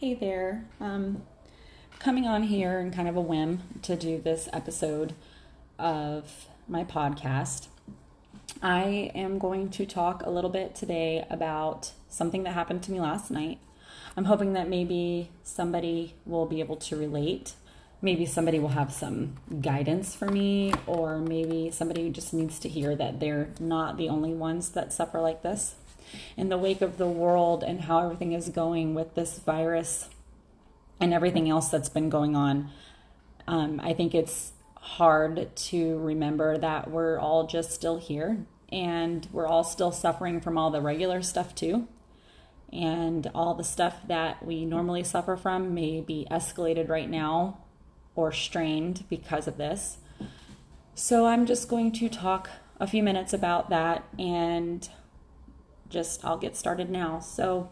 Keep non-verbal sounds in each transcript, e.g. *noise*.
Hey there. Um, coming on here and kind of a whim to do this episode of my podcast. I am going to talk a little bit today about something that happened to me last night. I'm hoping that maybe somebody will be able to relate. Maybe somebody will have some guidance for me, or maybe somebody just needs to hear that they're not the only ones that suffer like this in the wake of the world and how everything is going with this virus and everything else that's been going on, um, I think it's hard to remember that we're all just still here and we're all still suffering from all the regular stuff too. And all the stuff that we normally suffer from may be escalated right now or strained because of this. So I'm just going to talk a few minutes about that and just I'll get started now. So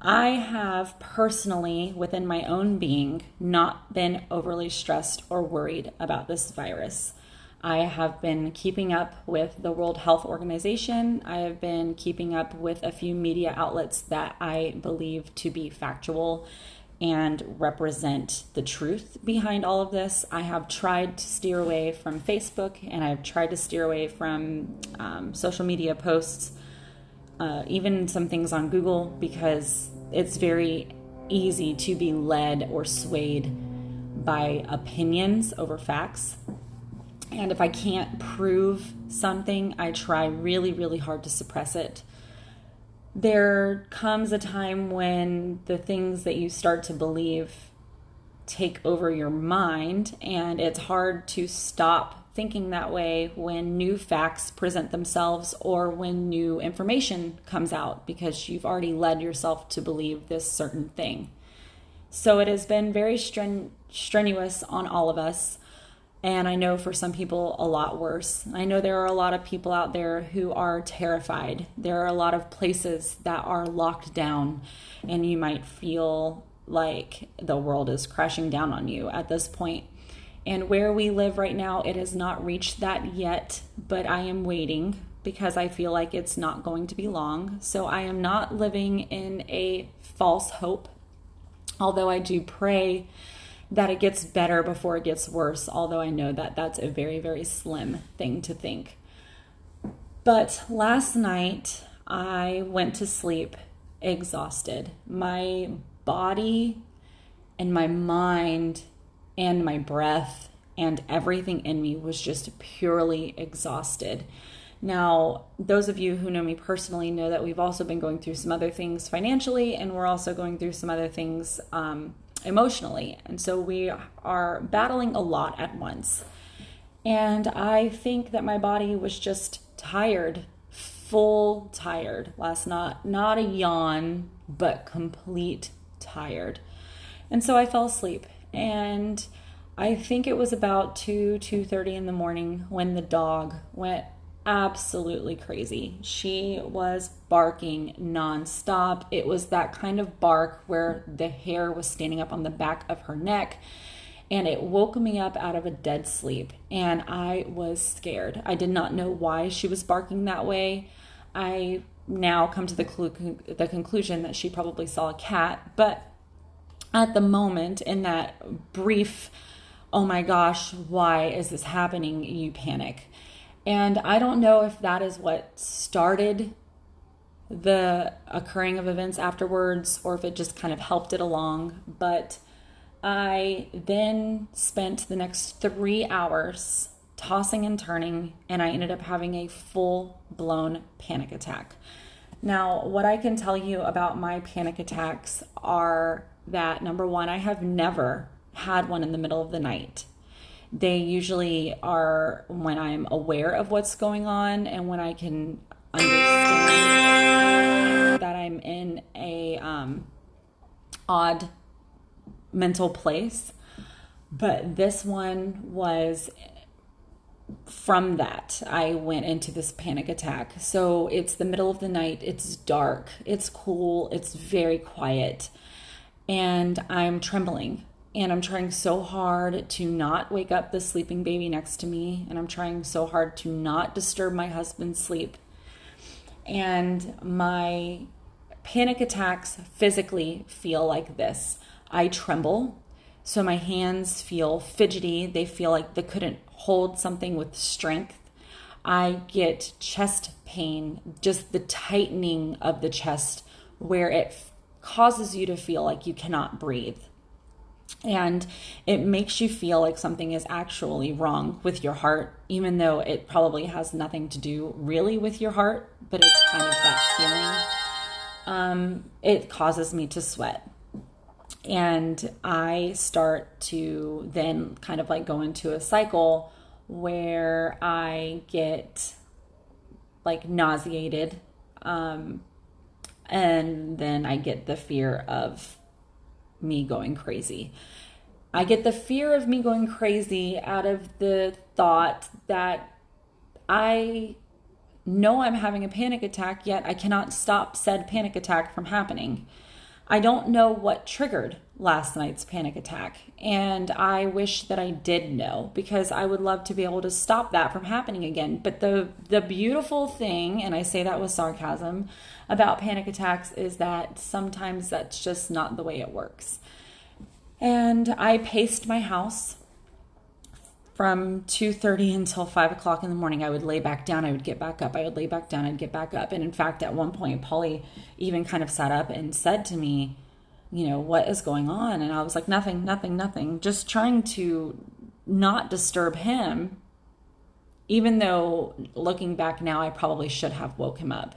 I have personally, within my own being, not been overly stressed or worried about this virus. I have been keeping up with the World Health Organization. I have been keeping up with a few media outlets that I believe to be factual and represent the truth behind all of this. I have tried to steer away from Facebook and I've tried to steer away from um, social media posts uh, even some things on Google because it's very easy to be led or swayed by opinions over facts. And if I can't prove something, I try really, really hard to suppress it. There comes a time when the things that you start to believe take over your mind, and it's hard to stop thinking that way when new facts present themselves or when new information comes out because you've already led yourself to believe this certain thing. So it has been very stren- strenuous on all of us. And I know for some people, a lot worse. I know there are a lot of people out there who are terrified. There are a lot of places that are locked down, and you might feel like the world is crashing down on you at this point. And where we live right now, it has not reached that yet, but I am waiting because I feel like it's not going to be long. So I am not living in a false hope, although I do pray that it gets better before it gets worse, although I know that that's a very, very slim thing to think. But last night, I went to sleep exhausted. My body and my mind and my breath and everything in me was just purely exhausted. Now, those of you who know me personally know that we've also been going through some other things financially, and we're also going through some other things um, emotionally. And so we are battling a lot at once. And I think that my body was just tired, full tired last night. Not a yawn, but complete tired. And so I fell asleep and I think it was about 2 2:30 in the morning when the dog went absolutely crazy. She was barking nonstop. It was that kind of bark where the hair was standing up on the back of her neck and it woke me up out of a dead sleep and I was scared. I did not know why she was barking that way. I now come to the, clu- the conclusion that she probably saw a cat, but at the moment in that brief oh my gosh why is this happening? you panic. And i don't know if that is what started the occurring of events afterwards or if it just kind of helped it along but i then spent the next three hours tossing and turning and i ended up having a full blown panic attack. Now what i can tell you about my panic attacks are that number one, I have never had one in the middle of the night. They usually are when I'm aware of what's going on and when I can understand that I'm in a um, odd mental place. But this one was from that, I went into this panic attack. So it's the middle of the night, it's dark, it's cool, it's very quiet and I'm trembling and I'm trying so hard to not wake up the sleeping baby next to me and I'm trying so hard to not disturb my husband's sleep. And my Panic attacks physically feel like this I tremble. So my hands feel fidgety. They feel like they couldn't hold something with strength. I get chest pain, just the tightening of the chest where it causes you to feel like you cannot breathe. And it makes you feel like something is actually wrong with your heart, even though it probably has nothing to do really with your heart, but it's kind of that feeling um, it causes me to sweat. And I start to then kind of like go into a cycle where I get like nauseated. Um, and then I get the fear of me going crazy. I get the fear of me going crazy out of the thought that I know I'm having a panic attack, yet I cannot stop said panic attack from happening. I don't know what triggered last night's panic attack, and I wish that I did know because I would love to be able to stop that from happening again. But the the beautiful thing, and I say that with sarcasm, about panic attacks is that sometimes that's just not the way it works. And I paced my house from 2.30 until 5 o'clock in the morning. I would lay back down. I would get back up. I would lay back down. I'd get back up. And in fact at one point polly even kind of sat up and said to me you know what is going on? And i was like nothing nothing nothing. Just trying to not disturb him even though looking back now i probably should have woke him up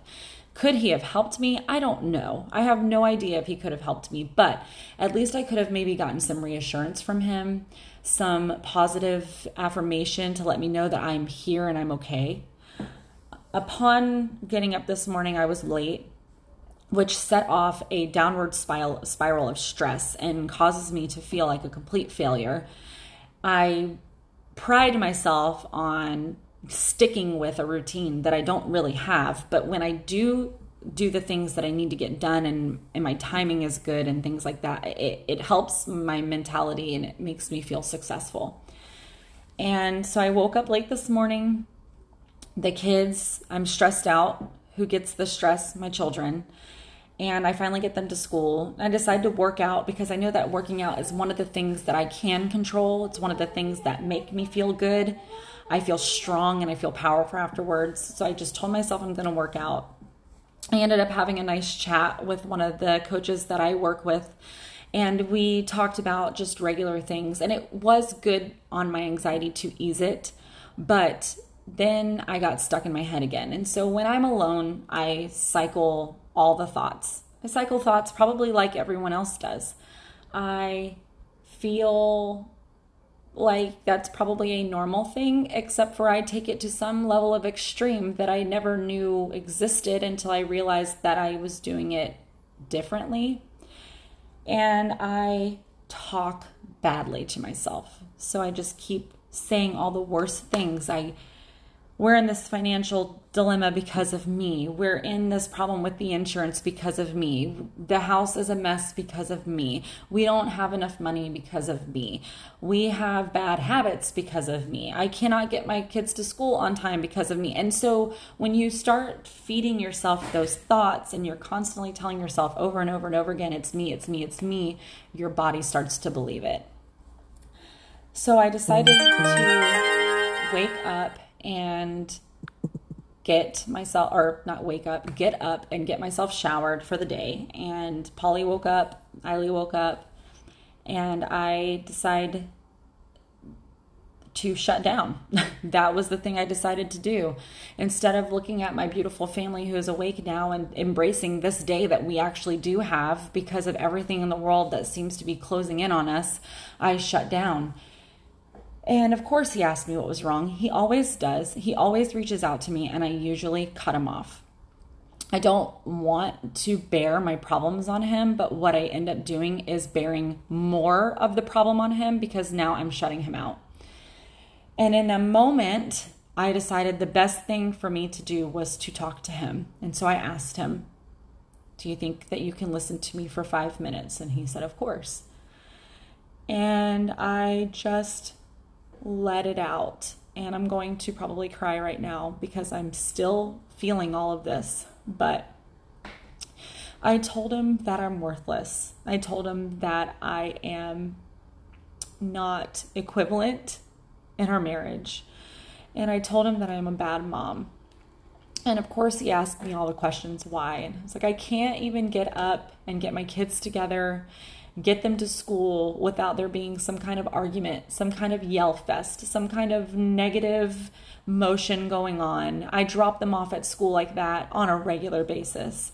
could he have helped me? I don't know. I have no idea if he could have helped me, but at least I could have maybe gotten some reassurance from him, some positive affirmation to let me know that I'm here and I'm okay. Upon getting up this morning, I was late, which set off a downward spiral, of stress and causes me to feel like a complete failure. I pride myself on sticking with a routine that I don't really have. But when I do do the things that I need to get done and, and my timing is good and things like that, it, it helps my mentality and it makes me feel successful. And so I woke up late this morning. The kids, I'm stressed out. Who gets the stress? My children. And I finally get them to school. I decide to work out because I know that working out is one of the things that I can control. It's one of the things that make me feel good. I feel strong and I feel powerful afterwards. So I just told myself I'm going to work out. I ended up having a nice chat with one of the coaches that I work with. And we talked about just regular things. And it was good on my anxiety to ease it. But then I got stuck in my head again. And so when I'm alone, I cycle all the thoughts. I cycle thoughts probably like everyone else does. I feel like that's probably a normal thing, except for I take it to some level of extreme that I never knew existed until I realized that I was doing it differently. And I talk badly to myself. So I just keep saying all the worst things. I we're in this financial dilemma because of me. We're in this problem with the insurance because of me. The house is a mess because of me. We don't have enough money because of me. We have bad habits because of me. I cannot get my kids to school on time because of me. And so when you start feeding yourself those thoughts and you're constantly telling yourself over and over and over again, it's me, it's me, it's me, your body starts to believe it. So I decided to wake up and get myself or not wake up, get up and get myself showered for the day. And Polly woke up, Eiley woke up, and I decided to shut down. *laughs* that was the thing I decided to do. Instead of looking at my beautiful family who is awake now and embracing this day that we actually do have because of everything in the world that seems to be closing in on us, I shut down and of course, he asked me what was wrong. He always does. He always reaches out to me, and I usually cut him off. I don't want to bear my problems on him, but what I end up doing is bearing more of the problem on him because now I'm shutting him out. And in a moment, I decided the best thing for me to do was to talk to him. And so I asked him, Do you think that you can listen to me for five minutes? And he said, Of course. And I just let it out. And I'm going to probably cry right now because I'm still feeling all of this. But I told him that I'm worthless. I told him that I am not equivalent in our marriage. And I told him that I am a bad mom. And of course, he asked me all the questions why. And I was like, I can't even get up and get my kids together, get them to school without there being some kind of argument, some kind of yell fest, some kind of negative motion going on. I drop them off at school like that on a regular basis.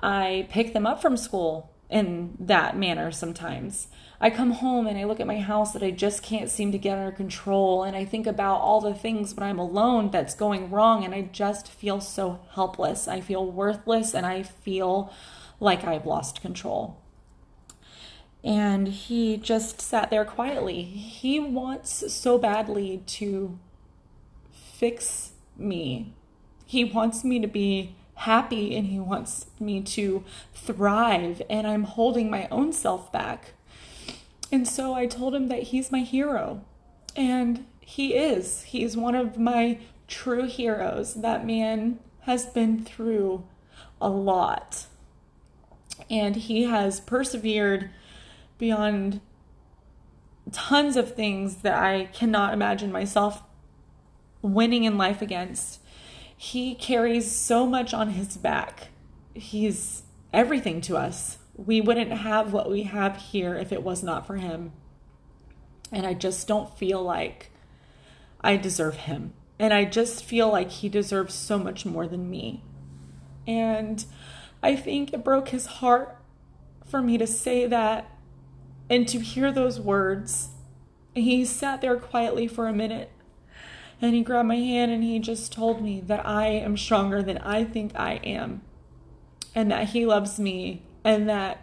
I pick them up from school in that manner sometimes. I come home and I look at my house that I just can't seem to get under control. And I think about all the things when I'm alone that's going wrong. And I just feel so helpless. I feel worthless and I feel like I've lost control. And he just sat there quietly. He wants so badly to fix me. He wants me to be happy and he wants me to thrive. And I'm holding my own self back and so I told him that he's my hero. And he is. He's one of my true heroes. That man has been through a lot. And he has persevered beyond tons of things that I cannot imagine myself winning in life against. He carries so much on his back. He's everything to us we wouldn't have what we have here if it was not for him. And I just don't feel like I deserve him. And I just feel like he deserves so much more than me. And I think it broke his heart for me to say that and to hear those words. He sat there quietly for a minute and he grabbed my hand and he just told me that I am stronger than I think I am and that he loves me and that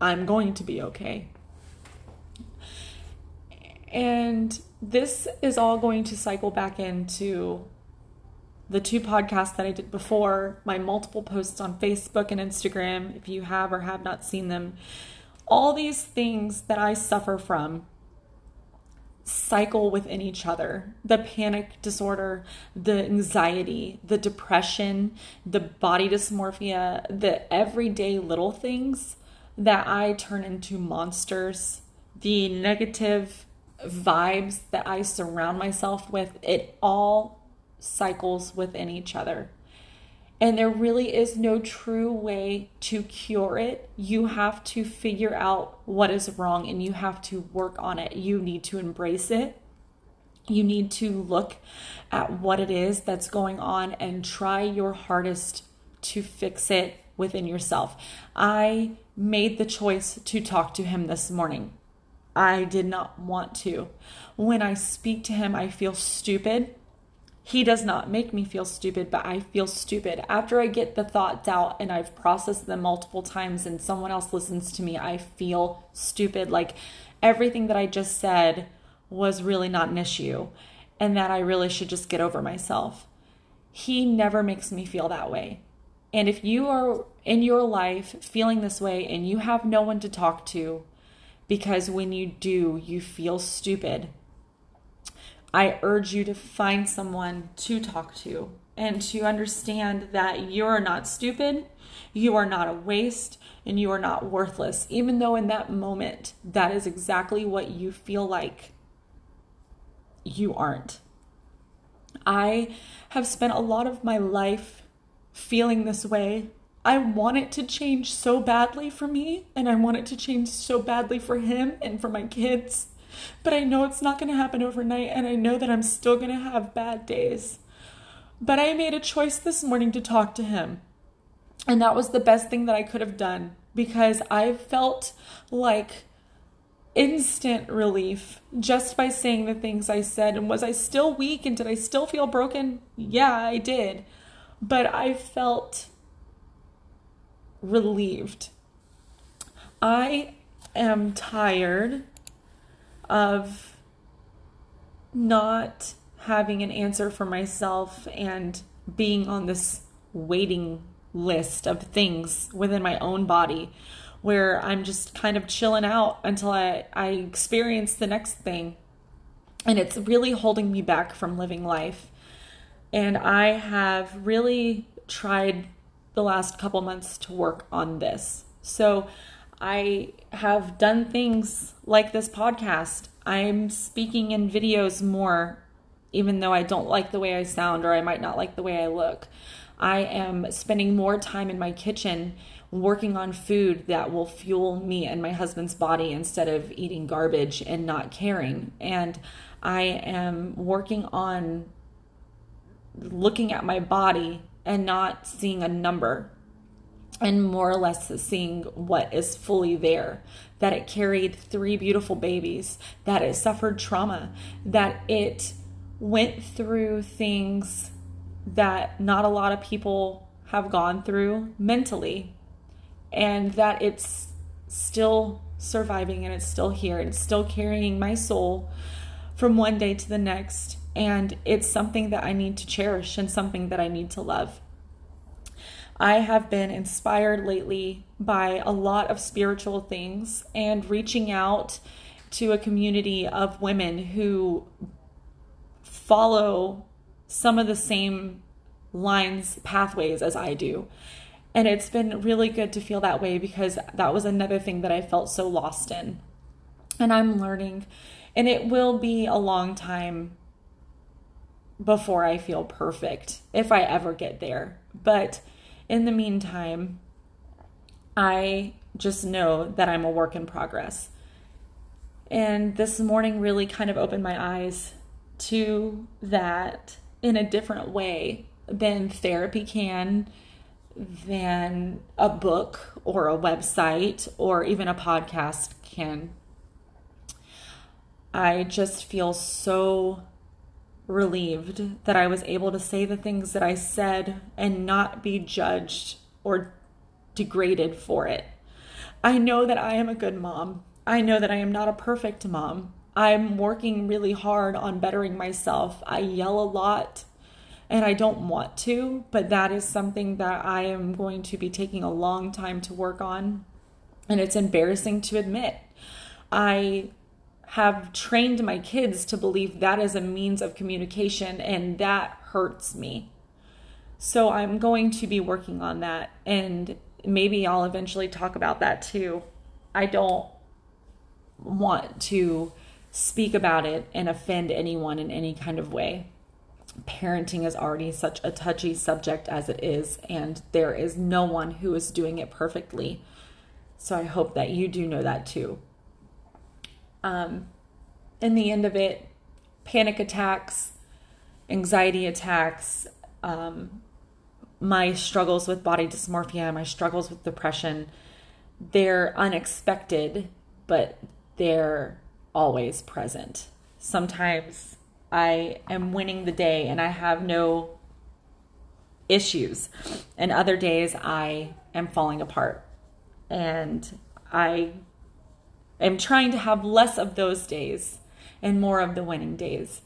I'm going to be okay. And this is all going to cycle back into the two podcasts that I did before, my multiple posts on Facebook and Instagram, if you have or have not seen them. All these things that I suffer from cycle within each other the panic disorder, the anxiety, the depression, the body dysmorphia, the everyday little things that I turn into monsters, the negative vibes that I surround myself with, it all cycles within each other. And there really is no true way to cure it. You have to figure out what is wrong and you have to work on it. You need to embrace it. You need to look at what it is that's going on and try your hardest to fix it within yourself. I made the choice to talk to him this morning. I did not want to. When I speak to him, I feel stupid he does not make me feel stupid, but I feel stupid. After I get the thoughts out and I've processed them multiple times and someone else listens to me, I feel stupid. Like everything that I just said was really not an issue and that I really should just get over myself. He never makes me feel that way. And if you are in your life feeling this way and you have no one to talk to, because when you do, you feel stupid I urge you to find someone to talk to and to understand that you're not stupid, you are not a waste, and you are not worthless, even though in that moment that is exactly what you feel like you aren't. I have spent a lot of my life feeling this way. I want it to change so badly for me, and I want it to change so badly for him and for my kids. But I know it's not going to happen overnight, and I know that I'm still going to have bad days. But I made a choice this morning to talk to him. And that was the best thing that I could have done because I felt like instant relief just by saying the things I said. And was I still weak and did I still feel broken? Yeah, I did. But I felt relieved. I am tired of not having an answer for myself and being on this waiting list of things within my own body where I'm just kind of chilling out until I, I experience the next thing. And it's really holding me back from living life. And I have really tried the last couple months to work on this. So I have done things like this podcast. I'm speaking in videos more, even though I don't like the way I sound or I might not like the way I look. I am spending more time in my kitchen working on food that will fuel me and my husband's body instead of eating garbage and not caring. And I am working on looking at my body and not seeing a number and more or less seeing what is fully there that it carried three beautiful babies, that it suffered trauma, that it went through things that not a lot of people have gone through mentally, and that it's still surviving and it's still here and still carrying my soul from one day to the next. And it's something that I need to cherish and something that I need to love. I have been inspired lately by a lot of spiritual things and reaching out to a community of women who follow some of the same lines, pathways as I do. And it's been really good to feel that way because that was another thing that I felt so lost in. And I'm learning, and it will be a long time before I feel perfect if I ever get there. But in the meantime, I just know that I'm a work in progress. And this morning really kind of opened my eyes to that in a different way than therapy can, than a book or a website or even a podcast can. I just feel so relieved that I was able to say the things that I said and not be judged or degraded for it. I know that I am a good mom. I know that I am not a perfect mom. I'm working really hard on bettering myself. I yell a lot and I don't want to, but that is something that I am going to be taking a long time to work on. And it's embarrassing to admit. I have trained my kids to believe that is a means of communication, and that hurts me. So I'm going to be working on that, and maybe I'll eventually talk about that too. I don't want to speak about it and offend anyone in any kind of way. Parenting is already such a touchy subject as it is, and there is no one who is doing it perfectly. So I hope that you do know that too um, in the end of it, panic attacks, anxiety attacks, um, my struggles with body dysmorphia, my struggles with depression, they're unexpected, but they're always present. Sometimes I am winning the day and I have no issues, and other days I am falling apart. And I am trying to have less of those days and more of the winning days.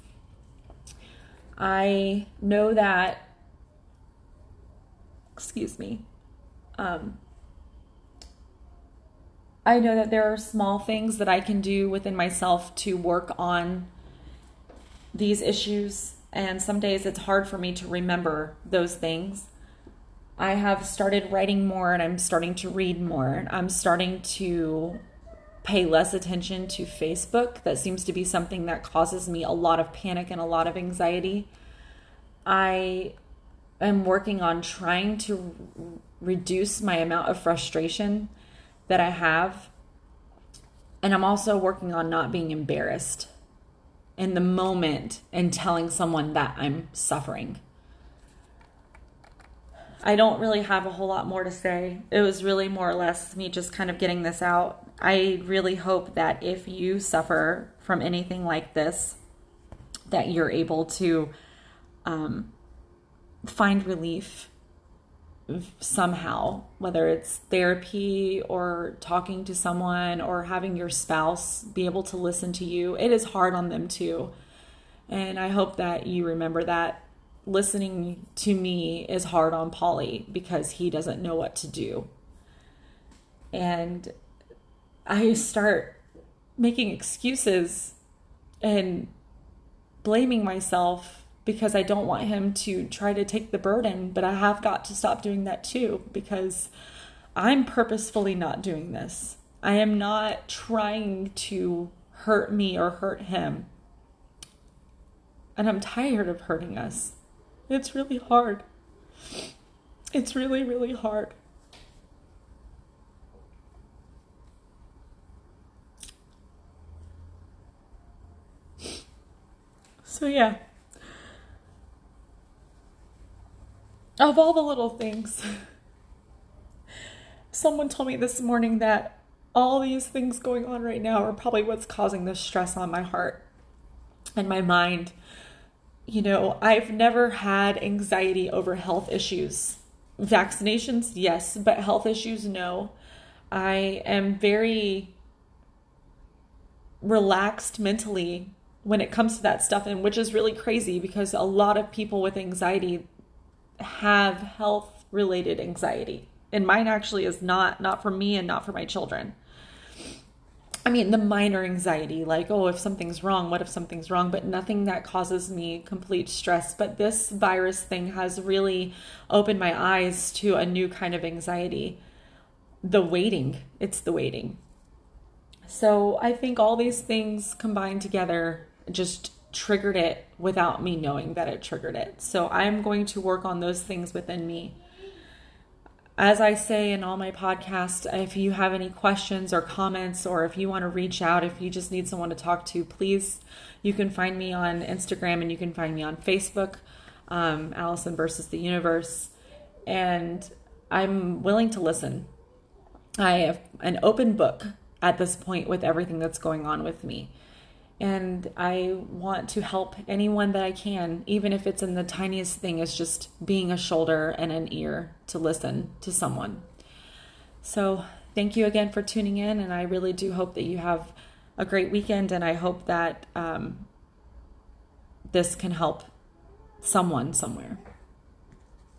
I know that, excuse me, um, I know that there are small things that I can do within myself to work on these issues. And some days it's hard for me to remember those things. I have started writing more and I'm starting to read more. I'm starting to pay less attention to Facebook. That seems to be something that causes me a lot of panic and a lot of anxiety. I am working on trying to reduce my amount of frustration that I have. And I'm also working on not being embarrassed in the moment and telling someone that I'm suffering. I don't really have a whole lot more to say. It was really more or less me just kind of getting this out I really hope that if you suffer from anything like this, that you're able to um, find relief somehow, whether it's therapy or talking to someone or having your spouse be able to listen to you. It is hard on them too. And I hope that you remember that listening to me is hard on Polly because he doesn't know what to do. And I start making excuses and blaming myself because I don't want him to try to take the burden, but I have got to stop doing that too because I'm purposefully not doing this. I am not trying to hurt me or hurt him. And I'm tired of hurting us. It's really hard. It's really, really hard. So, yeah. Of all the little things, *laughs* someone told me this morning that all these things going on right now are probably what's causing the stress on my heart and my mind. You know, I've never had anxiety over health issues. Vaccinations, yes, but health issues, no. I am very relaxed mentally when it comes to that stuff and which is really crazy because a lot of people with anxiety have health related anxiety. And mine actually is not not for me and not for my children. I mean the minor anxiety like oh if something's wrong what if something's wrong? But nothing that causes me complete stress. But this virus thing has really opened my eyes to a new kind of anxiety. The waiting. It's the waiting. So i think all these things combined together just triggered it without me knowing that it triggered it. So I'm going to work on those things within me. As I say in all my podcasts, if you have any questions or comments, or if you want to reach out, if you just need someone to talk to, please, you can find me on Instagram and you can find me on Facebook, um, Allison versus the Universe. And I'm willing to listen. I have an open book at this point with everything that's going on with me and I want to help anyone that I can, even if it's in the tiniest thing, as just being a shoulder and an ear to listen to someone. So, thank you again for tuning in, and I really do hope that you have a great weekend, and I hope that um, this can help someone somewhere.